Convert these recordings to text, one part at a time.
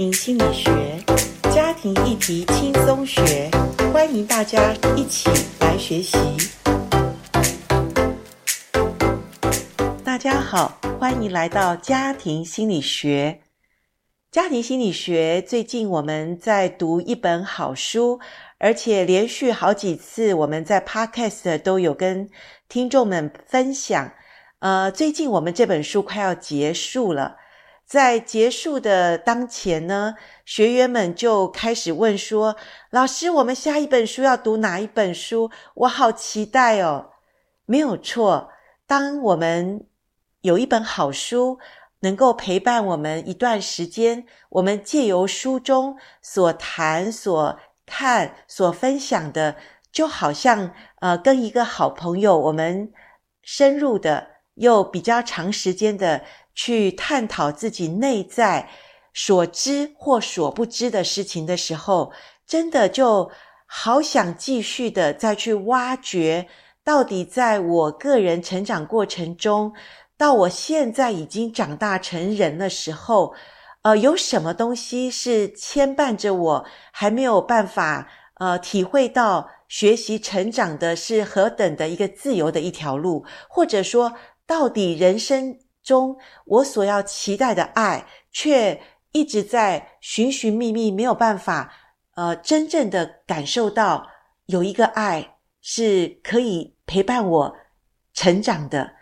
庭心理学，家庭议题轻松学，欢迎大家一起来学习。大家好，欢迎来到家庭心理学。家庭心理学最近我们在读一本好书，而且连续好几次我们在 Podcast 都有跟听众们分享。呃，最近我们这本书快要结束了。在结束的当前呢，学员们就开始问说：“老师，我们下一本书要读哪一本书？我好期待哦！”没有错，当我们有一本好书能够陪伴我们一段时间，我们借由书中所谈、所看、所分享的，就好像呃，跟一个好朋友，我们深入的又比较长时间的。去探讨自己内在所知或所不知的事情的时候，真的就好想继续的再去挖掘，到底在我个人成长过程中，到我现在已经长大成人的时候，呃，有什么东西是牵绊着我，还没有办法呃体会到学习成长的是何等的一个自由的一条路，或者说，到底人生。中，我所要期待的爱，却一直在寻寻觅觅，没有办法，呃，真正的感受到有一个爱是可以陪伴我成长的。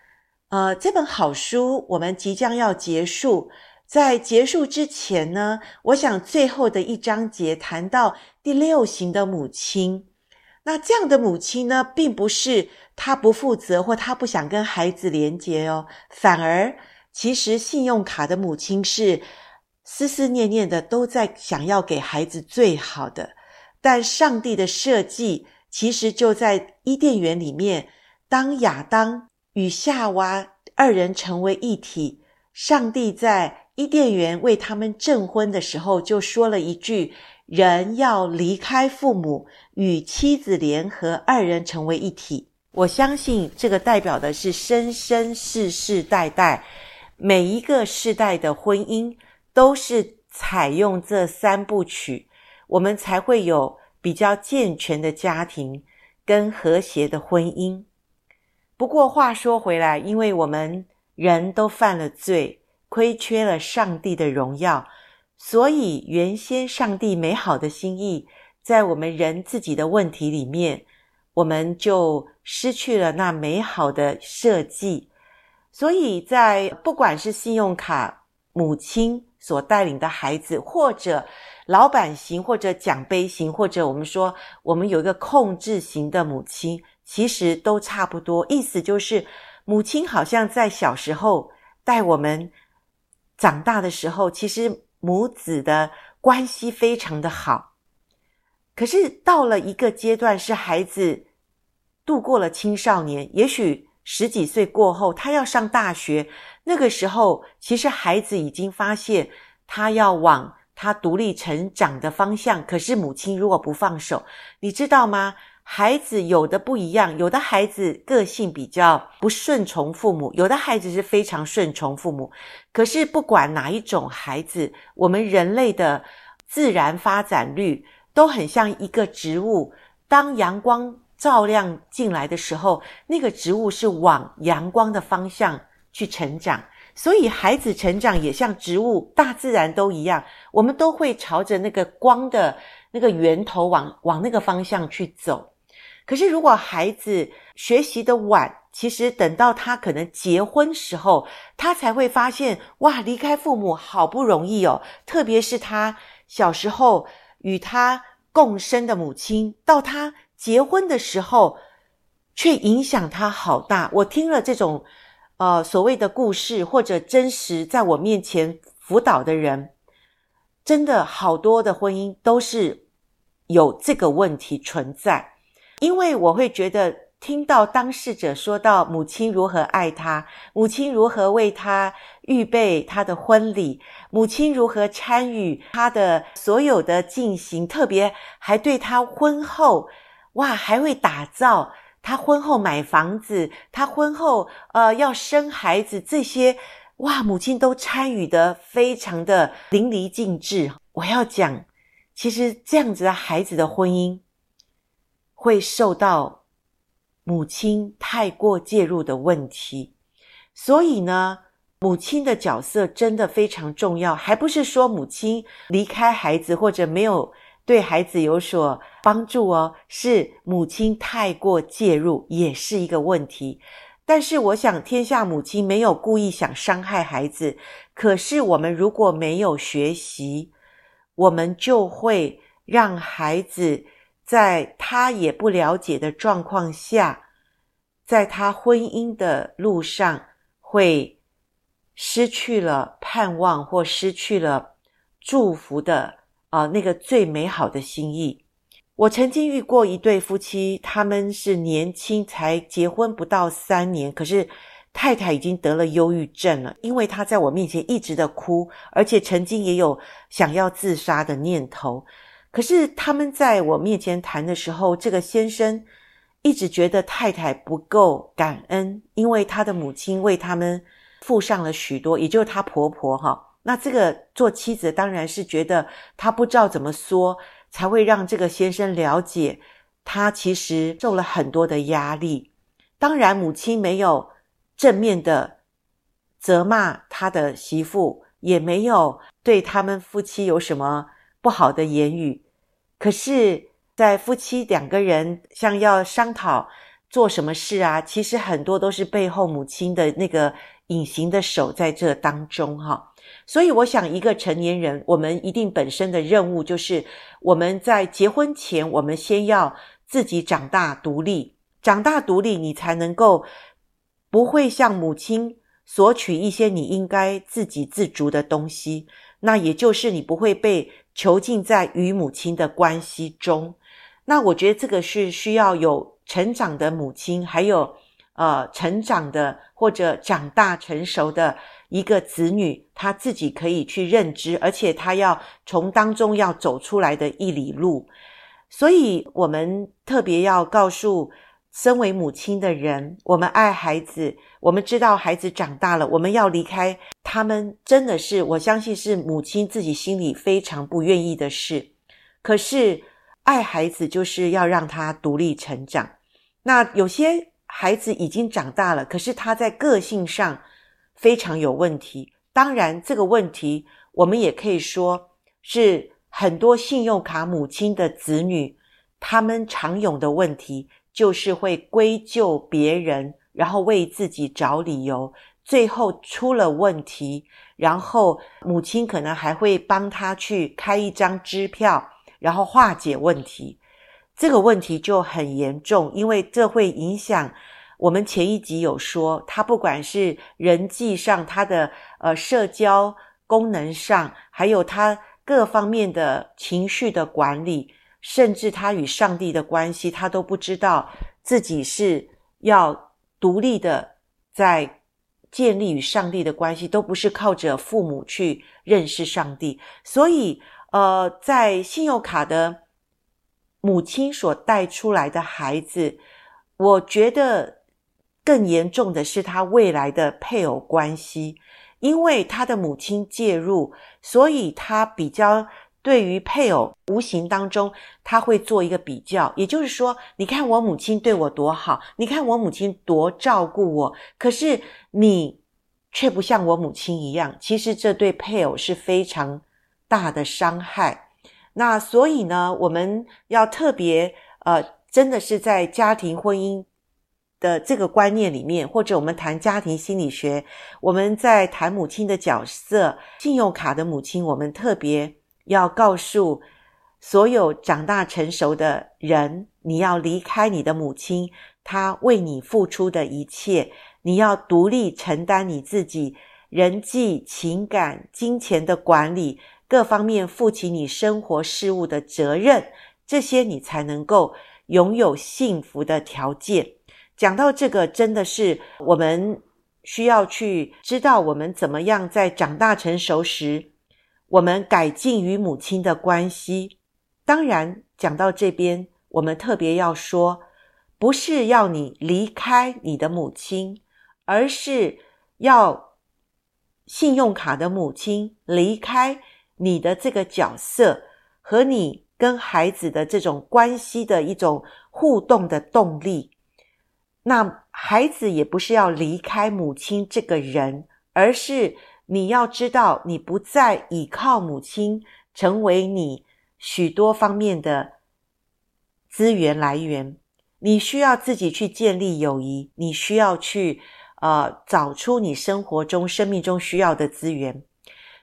呃，这本好书我们即将要结束，在结束之前呢，我想最后的一章节谈到第六型的母亲。那这样的母亲呢，并不是。她不负责，或她不想跟孩子连结哦，反而其实信用卡的母亲是思思念念的，都在想要给孩子最好的。但上帝的设计其实就在伊甸园里面，当亚当与夏娃二人成为一体，上帝在伊甸园为他们证婚的时候，就说了一句：“人要离开父母，与妻子联合，二人成为一体。”我相信这个代表的是生生世世代代，每一个世代的婚姻都是采用这三部曲，我们才会有比较健全的家庭跟和谐的婚姻。不过话说回来，因为我们人都犯了罪，亏缺了上帝的荣耀，所以原先上帝美好的心意，在我们人自己的问题里面。我们就失去了那美好的设计，所以在不管是信用卡母亲所带领的孩子，或者老板型，或者奖杯型，或者我们说我们有一个控制型的母亲，其实都差不多。意思就是，母亲好像在小时候带我们长大的时候，其实母子的关系非常的好。可是到了一个阶段，是孩子。度过了青少年，也许十几岁过后，他要上大学，那个时候，其实孩子已经发现他要往他独立成长的方向。可是母亲如果不放手，你知道吗？孩子有的不一样，有的孩子个性比较不顺从父母，有的孩子是非常顺从父母。可是不管哪一种孩子，我们人类的自然发展率都很像一个植物，当阳光。照亮进来的时候，那个植物是往阳光的方向去成长，所以孩子成长也像植物，大自然都一样，我们都会朝着那个光的那个源头往往那个方向去走。可是如果孩子学习的晚，其实等到他可能结婚时候，他才会发现，哇，离开父母好不容易哦，特别是他小时候与他共生的母亲，到他。结婚的时候，却影响他好大。我听了这种，呃，所谓的故事或者真实在我面前辅导的人，真的好多的婚姻都是有这个问题存在。因为我会觉得，听到当事者说到母亲如何爱他，母亲如何为他预备他的婚礼，母亲如何参与他的所有的进行，特别还对他婚后。哇，还会打造，他婚后买房子，他婚后呃要生孩子，这些哇，母亲都参与的非常的淋漓尽致。我要讲，其实这样子的孩子的婚姻会受到母亲太过介入的问题，所以呢，母亲的角色真的非常重要，还不是说母亲离开孩子或者没有对孩子有所帮助哦，是母亲太过介入也是一个问题。但是我想，天下母亲没有故意想伤害孩子。可是我们如果没有学习，我们就会让孩子在他也不了解的状况下，在他婚姻的路上会失去了盼望，或失去了祝福的啊、那个最美好的心意。我曾经遇过一对夫妻，他们是年轻才结婚不到三年，可是太太已经得了忧郁症了，因为她在我面前一直的哭，而且曾经也有想要自杀的念头。可是他们在我面前谈的时候，这个先生一直觉得太太不够感恩，因为他的母亲为他们付上了许多，也就是他婆婆哈。那这个做妻子当然是觉得他不知道怎么说。才会让这个先生了解，他其实受了很多的压力。当然，母亲没有正面的责骂他的媳妇，也没有对他们夫妻有什么不好的言语。可是，在夫妻两个人像要商讨做什么事啊，其实很多都是背后母亲的那个隐形的手在这当中，哈。所以，我想，一个成年人，我们一定本身的任务就是，我们在结婚前，我们先要自己长大独立，长大独立，你才能够不会向母亲索取一些你应该自给自足的东西。那也就是你不会被囚禁在与母亲的关系中。那我觉得这个是需要有成长的母亲，还有呃成长的或者长大成熟的。一个子女，他自己可以去认知，而且他要从当中要走出来的一里路。所以，我们特别要告诉身为母亲的人，我们爱孩子，我们知道孩子长大了，我们要离开他们，真的是我相信是母亲自己心里非常不愿意的事。可是，爱孩子就是要让他独立成长。那有些孩子已经长大了，可是他在个性上，非常有问题。当然，这个问题我们也可以说是很多信用卡母亲的子女，他们常有的问题就是会归咎别人，然后为自己找理由，最后出了问题，然后母亲可能还会帮他去开一张支票，然后化解问题。这个问题就很严重，因为这会影响。我们前一集有说，他不管是人际上，他的呃社交功能上，还有他各方面的情绪的管理，甚至他与上帝的关系，他都不知道自己是要独立的在建立与上帝的关系，都不是靠着父母去认识上帝。所以，呃，在信用卡的母亲所带出来的孩子，我觉得。更严重的是他未来的配偶关系，因为他的母亲介入，所以他比较对于配偶无形当中他会做一个比较，也就是说，你看我母亲对我多好，你看我母亲多照顾我，可是你却不像我母亲一样，其实这对配偶是非常大的伤害。那所以呢，我们要特别呃，真的是在家庭婚姻。的这个观念里面，或者我们谈家庭心理学，我们在谈母亲的角色，信用卡的母亲，我们特别要告诉所有长大成熟的人，你要离开你的母亲，她为你付出的一切，你要独立承担你自己人际、情感、金钱的管理，各方面负起你生活事务的责任，这些你才能够拥有幸福的条件。讲到这个，真的是我们需要去知道，我们怎么样在长大成熟时，我们改进与母亲的关系。当然，讲到这边，我们特别要说，不是要你离开你的母亲，而是要信用卡的母亲离开你的这个角色和你跟孩子的这种关系的一种互动的动力，那孩子也不是要离开母亲这个人，而是你要知道，你不再依靠母亲，成为你许多方面的资源来源。你需要自己去建立友谊，你需要去呃找出你生活中、生命中需要的资源。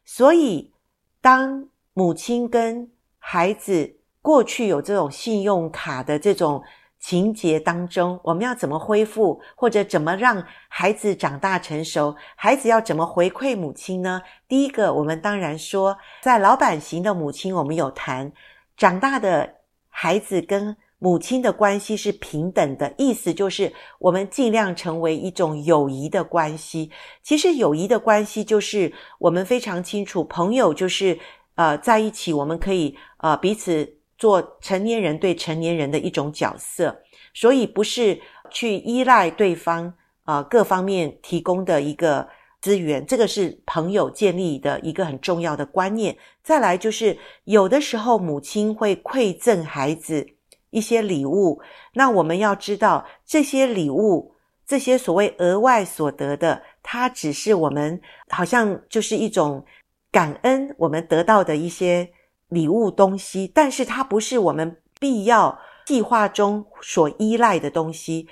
所以，当母亲跟孩子过去有这种信用卡的这种情节当中，我们要怎么恢复，或者怎么让孩子长大成熟？孩子要怎么回馈母亲呢？第一个，我们当然说，在老板型的母亲，我们有谈长大的孩子跟。母亲的关系是平等的，意思就是我们尽量成为一种友谊的关系。其实友谊的关系就是我们非常清楚，朋友就是呃在一起，我们可以呃彼此做成年人对成年人的一种角色，所以不是去依赖对方啊、各方面提供的一个资源，这个是朋友建立的一个很重要的观念。再来就是有的时候母亲会馈赠孩子。一些礼物，那我们要知道，这些礼物，这些所谓额外所得的，它只是我们好像就是一种感恩我们得到的一些礼物东西，但是它不是我们必要计划中所依赖的东西，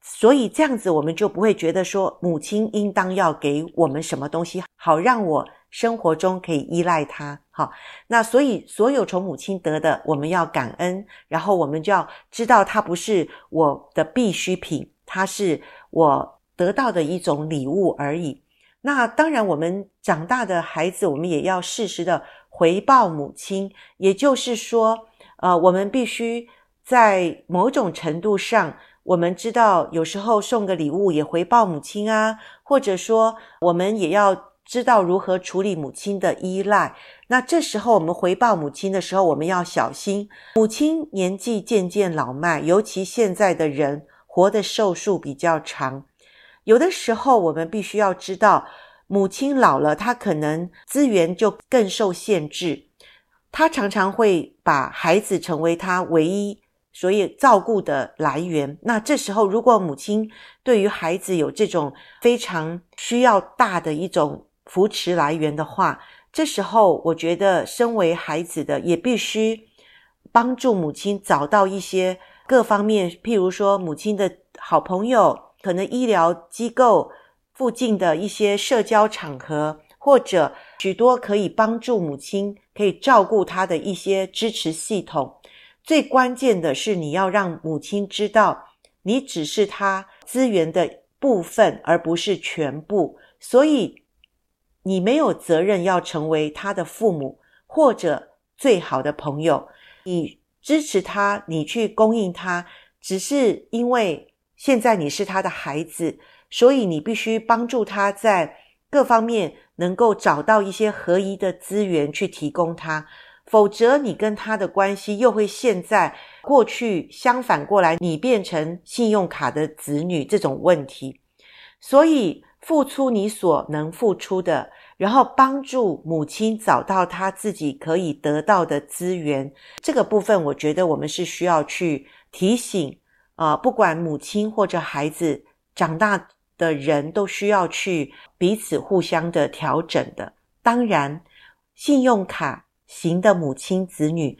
所以这样子我们就不会觉得说母亲应当要给我们什么东西，好让我。生活中可以依赖他，好，那所以所有从母亲得的，我们要感恩，然后我们就要知道，它不是我的必需品，它是我得到的一种礼物而已。那当然，我们长大的孩子，我们也要适时的回报母亲，也就是说，呃，我们必须在某种程度上，我们知道有时候送个礼物也回报母亲啊，或者说我们也要。知道如何处理母亲的依赖，那这时候我们回报母亲的时候，我们要小心。母亲年纪渐渐老迈，尤其现在的人活的寿数比较长，有的时候我们必须要知道，母亲老了，她可能资源就更受限制，她常常会把孩子成为她唯一所以照顾的来源。那这时候，如果母亲对于孩子有这种非常需要大的一种扶持来源的话，这时候我觉得，身为孩子的也必须帮助母亲找到一些各方面，譬如说母亲的好朋友，可能医疗机构附近的一些社交场合，或者许多可以帮助母亲、可以照顾她的一些支持系统。最关键的是，你要让母亲知道，你只是她资源的部分，而不是全部。所以。你没有责任要成为她的父母或者最好的朋友，你支持她，你去供应她，只是因为现在你是她的孩子，所以你必须帮助他在各方面能够找到一些合宜的资源去提供他，否则你跟他的关系又会现在过去相反过来，你变成信用卡的子女这种问题，所以。付出你所能付出的，然后帮助母亲找到她自己可以得到的资源。这个部分，我觉得我们是需要去提醒啊、不管母亲或者孩子长大的人都需要去彼此互相的调整的。当然，信用卡型的母亲子女，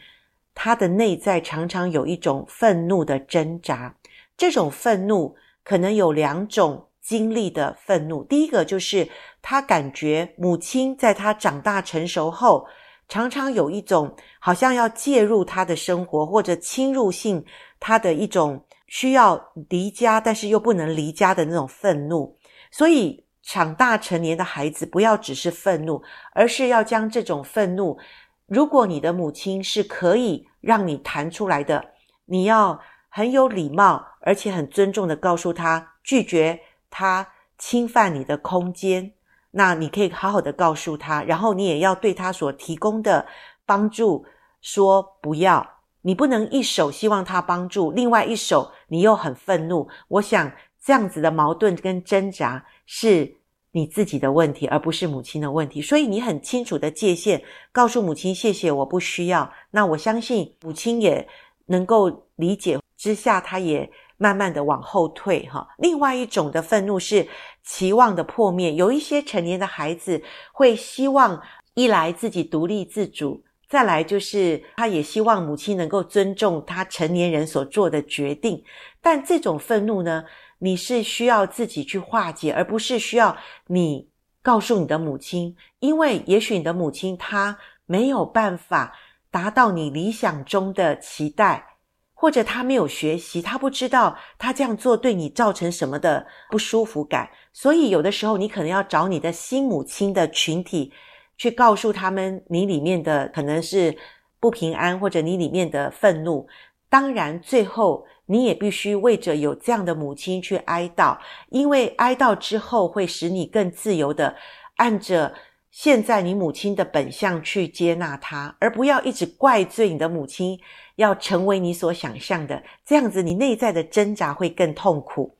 他的内在常常有一种愤怒的挣扎。这种愤怒可能有两种。经历的愤怒，第一个就是他感觉母亲在他长大成熟后，常常有一种好像要介入他的生活或者侵入性他的一种需要离家，但是又不能离家的那种愤怒。所以长大成年的孩子不要只是愤怒，而是要将这种愤怒，如果你的母亲是可以让你谈出来的，你要很有礼貌，而且很尊重的告诉他拒绝。他侵犯你的空间，那你可以好好的告诉他，然后你也要对他所提供的帮助说不要。你不能一手希望他帮助，另外一手你又很愤怒。我想这样子的矛盾跟挣扎是你自己的问题，而不是母亲的问题。所以你很清楚的界限，告诉母亲谢谢，我不需要。那我相信母亲也能够理解之下，她也慢慢的往后退哈。另外一种的愤怒是期望的破灭，有一些成年的孩子会希望一来自己独立自主。再来就是，他也希望母亲能够尊重他成年人所做的决定，但这种愤怒呢，你是需要自己去化解，而不是需要你告诉你的母亲，因为也许你的母亲她没有办法达到你理想中的期待，或者她没有学习，她不知道她这样做对你造成什么的不舒服感，所以有的时候你可能要找你的新母亲的群体。去告诉他们你里面的可能是不平安，或者你里面的愤怒。当然，最后你也必须为着有这样的母亲去哀悼，因为哀悼之后会使你更自由的按着现在你母亲的本相去接纳她，而不要一直怪罪你的母亲要成为你所想象的，这样子你内在的挣扎会更痛苦。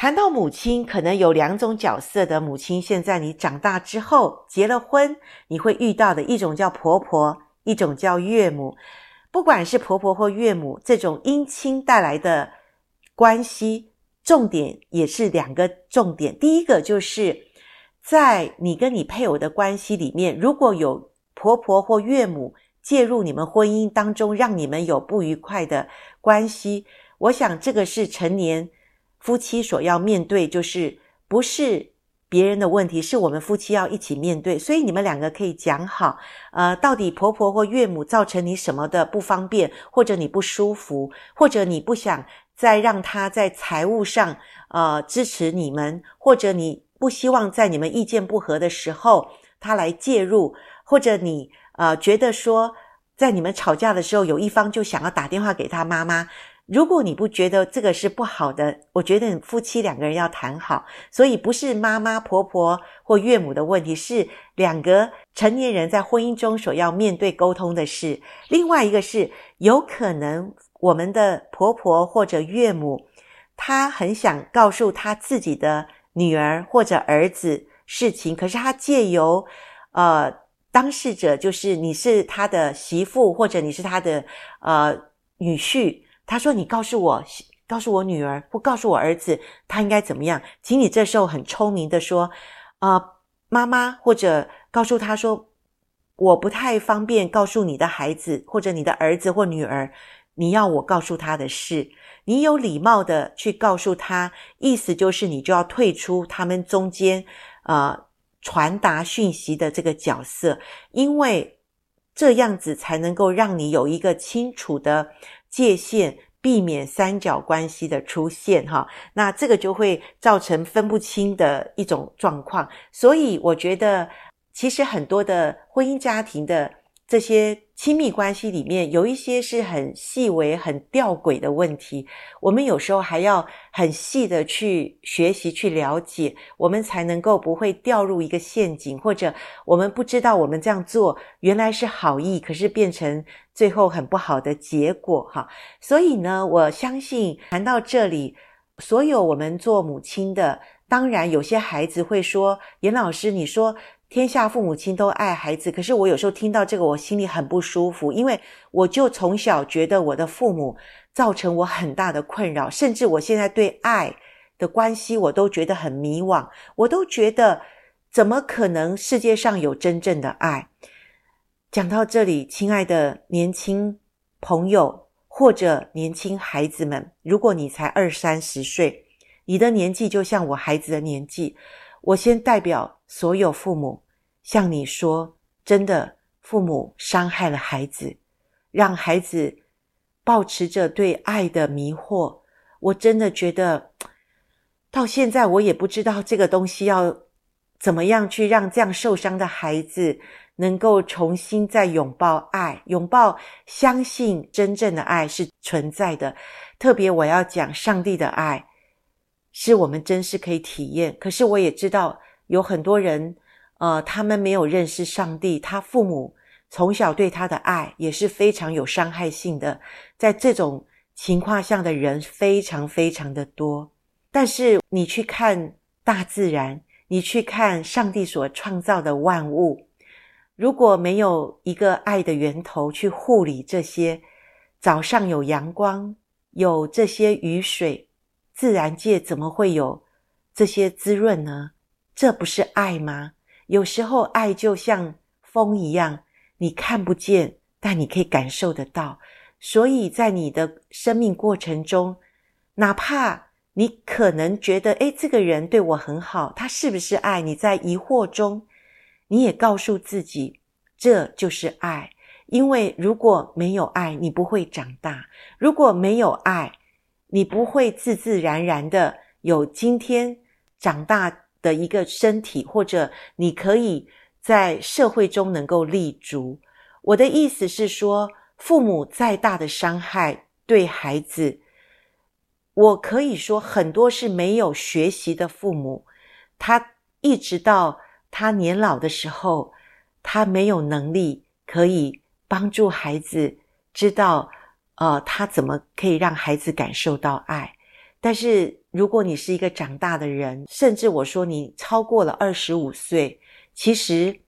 谈到母亲，可能有两种角色的母亲。现在你长大之后结了婚，你会遇到的一种叫婆婆，一种叫岳母。不管是婆婆或岳母，这种姻亲带来的关系，重点也是两个重点。第一个就是在你跟你配偶的关系里面，如果有婆婆或岳母介入你们婚姻当中，让你们有不愉快的关系，我想这个是成年。夫妻所要面对就是不是别人的问题，是我们夫妻要一起面对。所以你们两个可以讲好，呃，到底婆婆或岳母造成你什么的不方便，或者你不舒服，或者你不想再让他在财务上呃支持你们，或者你不希望在你们意见不合的时候他来介入，或者你呃觉得说在你们吵架的时候有一方就想要打电话给他妈妈。如果你不觉得这个是不好的，我觉得夫妻两个人要谈好，所以不是妈妈、婆婆或岳母的问题，是两个成年人在婚姻中所要面对沟通的事。另外一个是，有可能我们的婆婆或者岳母，她很想告诉她自己的女儿或者儿子事情，可是她借由呃当事者，就是你是她的媳妇或者你是她的呃女婿。他说：“你告诉我，告诉我女儿，或告诉我儿子，他应该怎么样？请你这时候很聪明的说，啊、妈妈，或者告诉他说，我不太方便告诉你的孩子，或者你的儿子或女儿，你要我告诉他的事，你有礼貌的去告诉他，意思就是你就要退出他们中间，呃，传达讯息的这个角色，因为这样子才能够让你有一个清楚的。”界限，避免三角关系的出现，哈，那这个就会造成分不清的一种状况。所以我觉得，其实很多的婚姻家庭的这些。亲密关系里面有一些是很细微、很吊诡的问题，我们有时候还要很细的去学习、去了解，我们才能够不会掉入一个陷阱，或者我们不知道我们这样做原来是好意，可是变成最后很不好的结果哈。所以呢，我相信谈到这里，所有我们做母亲的，当然有些孩子会说：“严老师，你说。”天下父母亲都爱孩子，可是我有时候听到这个，我心里很不舒服，因为我就从小觉得我的父母造成我很大的困扰，甚至我现在对爱的关系我都觉得很迷惘，我都觉得怎么可能世界上有真正的爱？讲到这里，亲爱的年轻朋友或者年轻孩子们，如果你才二三十岁，你的年纪就像我孩子的年纪。我先代表所有父母向你说，真的，父母伤害了孩子，让孩子抱持着对爱的迷惑。我真的觉得，到现在我也不知道这个东西要怎么样去让这样受伤的孩子能够重新再拥抱爱，拥抱相信真正的爱是存在的。特别我要讲上帝的爱。是我们真是可以体验，可是我也知道有很多人，呃，他们没有认识上帝，他父母从小对他的爱也是非常有伤害性的，在这种情况下的人非常非常的多。但是你去看大自然，你去看上帝所创造的万物，如果没有一个爱的源头去护理这些，早上有阳光，有这些雨水，自然界怎么会有这些滋润呢？这不是爱吗？有时候爱就像风一样，你看不见，但你可以感受得到。所以在你的生命过程中，哪怕你可能觉得，诶，这个人对我很好，他是不是爱？你在疑惑中，你也告诉自己，这就是爱。因为如果没有爱，你不会长大；如果没有爱，你不会自自然然的有今天长大的一个身体，或者你可以在社会中能够立足。我的意思是说，父母再大的伤害对孩子，我可以说很多是没有学习的父母，他一直到他年老的时候，他没有能力可以帮助孩子知道，呃，他怎么可以让孩子感受到爱。但是如果你是一个长大的人，甚至我说你超过了二十五岁，其实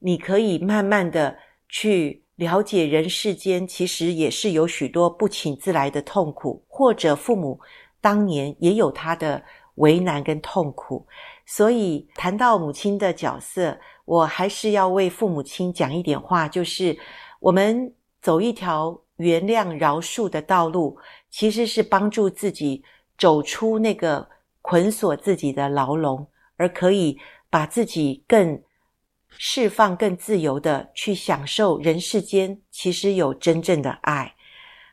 你可以慢慢的去。了解人世间其实也是有许多不请自来的痛苦，或者父母当年也有他的为难跟痛苦。所以谈到母亲的角色，我还是要为父母亲讲一点话，就是我们走一条原谅饶恕的道路，其实是帮助自己走出那个捆锁自己的牢笼，而可以把自己更。释放更自由的去享受人世间，其实有真正的爱。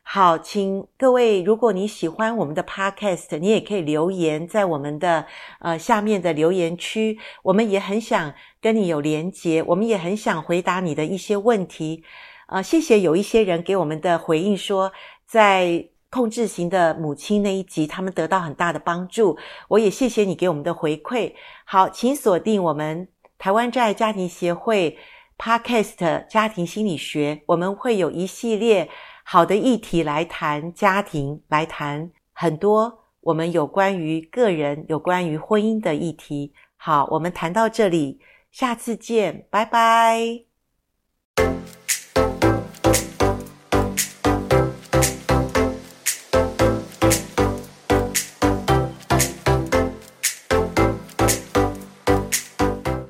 好，请各位，如果你喜欢我们的 Podcast，你也可以留言在我们的呃下面的留言区，我们也很想跟你有连结，我们也很想回答你的一些问题。呃，谢谢有一些人给我们的回应说，在控制型的母亲那一集，他们得到很大的帮助。我也谢谢你给我们的回馈。好，请锁定我们。台湾真爱家庭协会 Podcast 家庭心理学，我们会有一系列好的议题来谈家庭，来谈很多我们有关于个人、有关于婚姻的议题。好，我们谈到这里，下次见，拜拜。